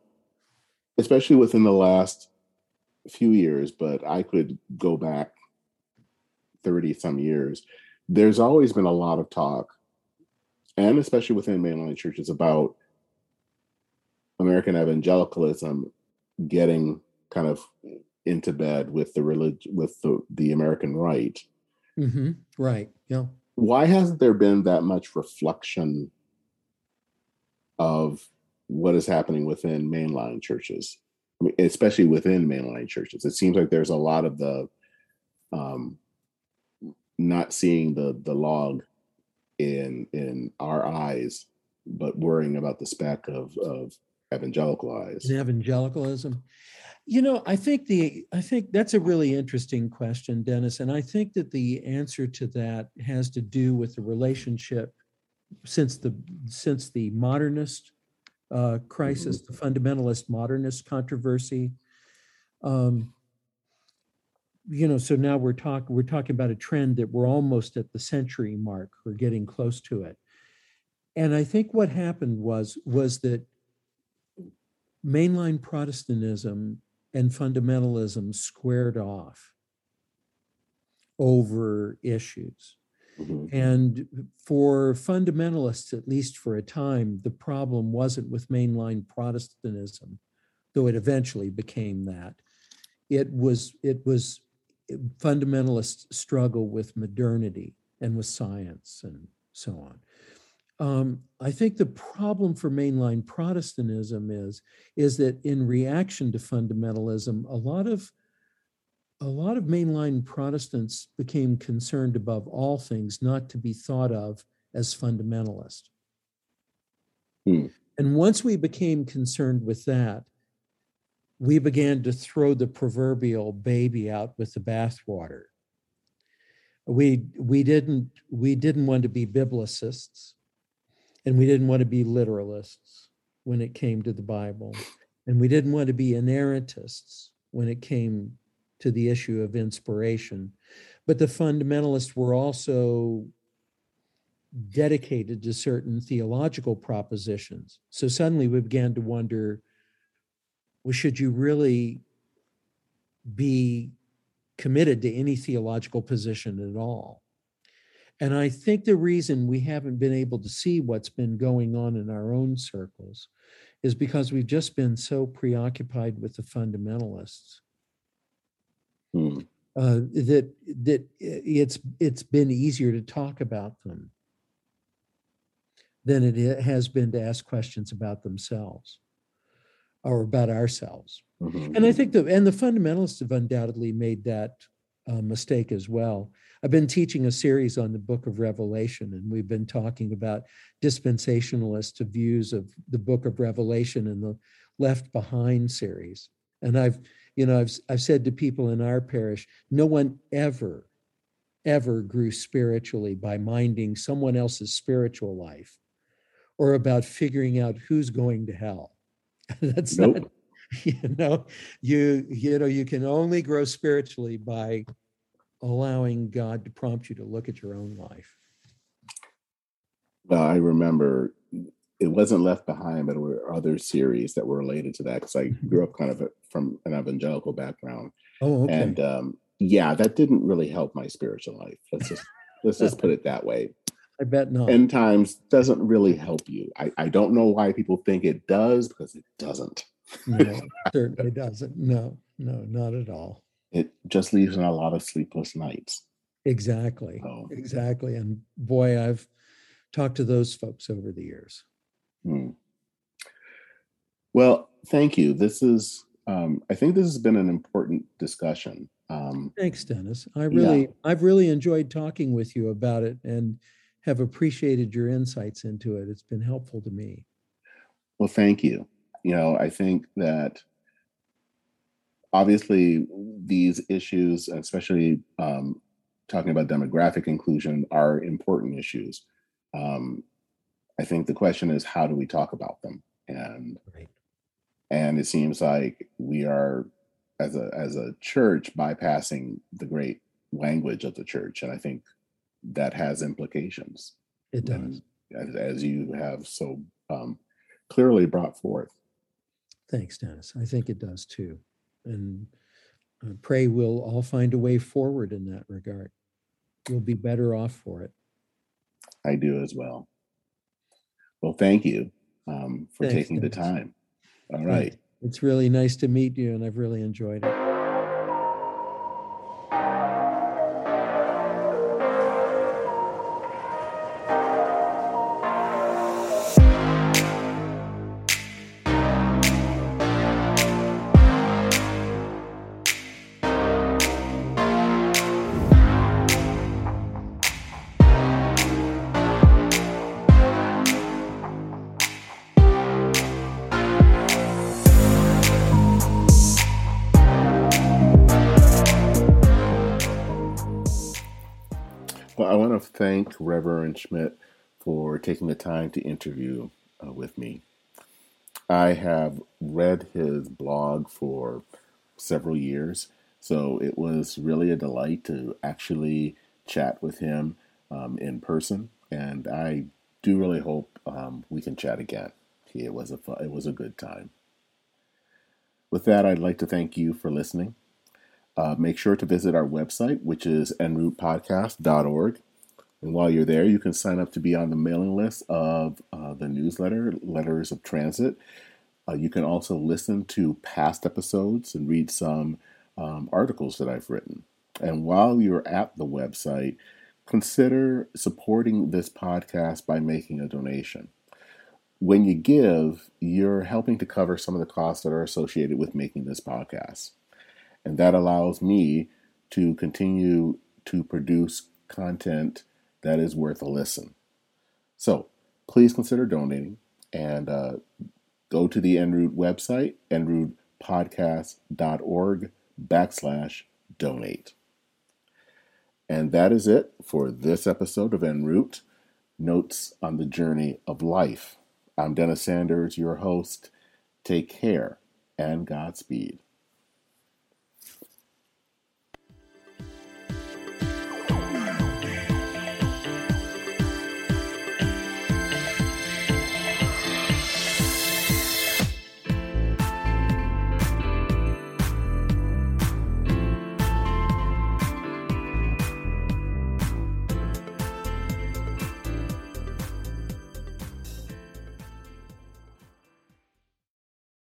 especially within the last few years, but I could go back 30 some years, there's always been a lot of talk, and especially within mainline churches, about American evangelicalism getting kind of into bed with the religion with the, the American right. Mm-hmm. Right. Yeah. Why hasn't there been that much reflection of what is happening within mainline churches? I mean, especially within mainline churches. It seems like there's a lot of the um, not seeing the the log in in our eyes, but worrying about the speck of of evangelical eyes. Evangelicalism. You know, I think the I think that's a really interesting question, Dennis, and I think that the answer to that has to do with the relationship since the since the modernist uh, crisis, the fundamentalist modernist controversy. Um, you know, so now we're talking we're talking about a trend that we're almost at the century mark. We're getting close to it, and I think what happened was was that mainline Protestantism and fundamentalism squared off over issues. Mm-hmm. And for fundamentalists, at least for a time, the problem wasn't with mainline Protestantism, though it eventually became that. It was it was fundamentalists struggle with modernity and with science and so on. Um, I think the problem for mainline Protestantism is is that in reaction to fundamentalism, a lot of a lot of mainline Protestants became concerned above all things not to be thought of as fundamentalist. Hmm. And once we became concerned with that, we began to throw the proverbial baby out with the bathwater. We we didn't we didn't want to be biblicists and we didn't want to be literalists when it came to the Bible. And we didn't want to be inerrantists when it came to the issue of inspiration. But the fundamentalists were also dedicated to certain theological propositions. So suddenly we began to wonder well, should you really be committed to any theological position at all? And I think the reason we haven't been able to see what's been going on in our own circles is because we've just been so preoccupied with the fundamentalists hmm. uh, that that it's it's been easier to talk about them than it has been to ask questions about themselves or about ourselves. Mm-hmm. And I think the and the fundamentalists have undoubtedly made that uh, mistake as well. I've been teaching a series on the book of Revelation, and we've been talking about dispensationalist views of the book of Revelation and the Left Behind series. And I've, you know, I've, I've said to people in our parish, no one ever, ever grew spiritually by minding someone else's spiritual life or about figuring out who's going to hell. That's nope. not, you know, you, you know, you can only grow spiritually by allowing God to prompt you to look at your own life? Well, I remember it wasn't Left Behind, but there were other series that were related to that because I mm-hmm. grew up kind of from an evangelical background. Oh, okay. And um, yeah, that didn't really help my spiritual life. Let's just let's just put it that way. I bet not. End times doesn't really help you. I, I don't know why people think it does because it doesn't. No, certainly doesn't. No, no, not at all it just leaves in a lot of sleepless nights. Exactly. Oh. Exactly. And boy, I've talked to those folks over the years. Hmm. Well, thank you. This is, um, I think this has been an important discussion. Um, Thanks, Dennis. I really, yeah. I've really enjoyed talking with you about it and have appreciated your insights into it. It's been helpful to me. Well, thank you. You know, I think that obviously these issues, especially um, talking about demographic inclusion, are important issues. Um, I think the question is how do we talk about them? And right. and it seems like we are as a as a church bypassing the great language of the church, and I think that has implications. It does, as, as you have so um, clearly brought forth. Thanks, Dennis. I think it does too, and I pray we'll all find a way forward in that regard. We'll be better off for it. I do as well. Well, thank you um, for Thanks, taking Dennis. the time. All right. It's really nice to meet you, and I've really enjoyed it. Thank Reverend Schmidt for taking the time to interview uh, with me. I have read his blog for several years, so it was really a delight to actually chat with him um, in person, and I do really hope um, we can chat again. It was a it was a good time. With that, I'd like to thank you for listening. Uh, make sure to visit our website, which is enroutepodcast.org. And while you're there, you can sign up to be on the mailing list of uh, the newsletter, Letters of Transit. Uh, you can also listen to past episodes and read some um, articles that I've written. And while you're at the website, consider supporting this podcast by making a donation. When you give, you're helping to cover some of the costs that are associated with making this podcast. And that allows me to continue to produce content that is worth a listen. So please consider donating and uh, go to the Enroute website, enroutepodcast.org backslash donate. And that is it for this episode of Enroute Notes on the Journey of Life. I'm Dennis Sanders, your host. Take care and Godspeed.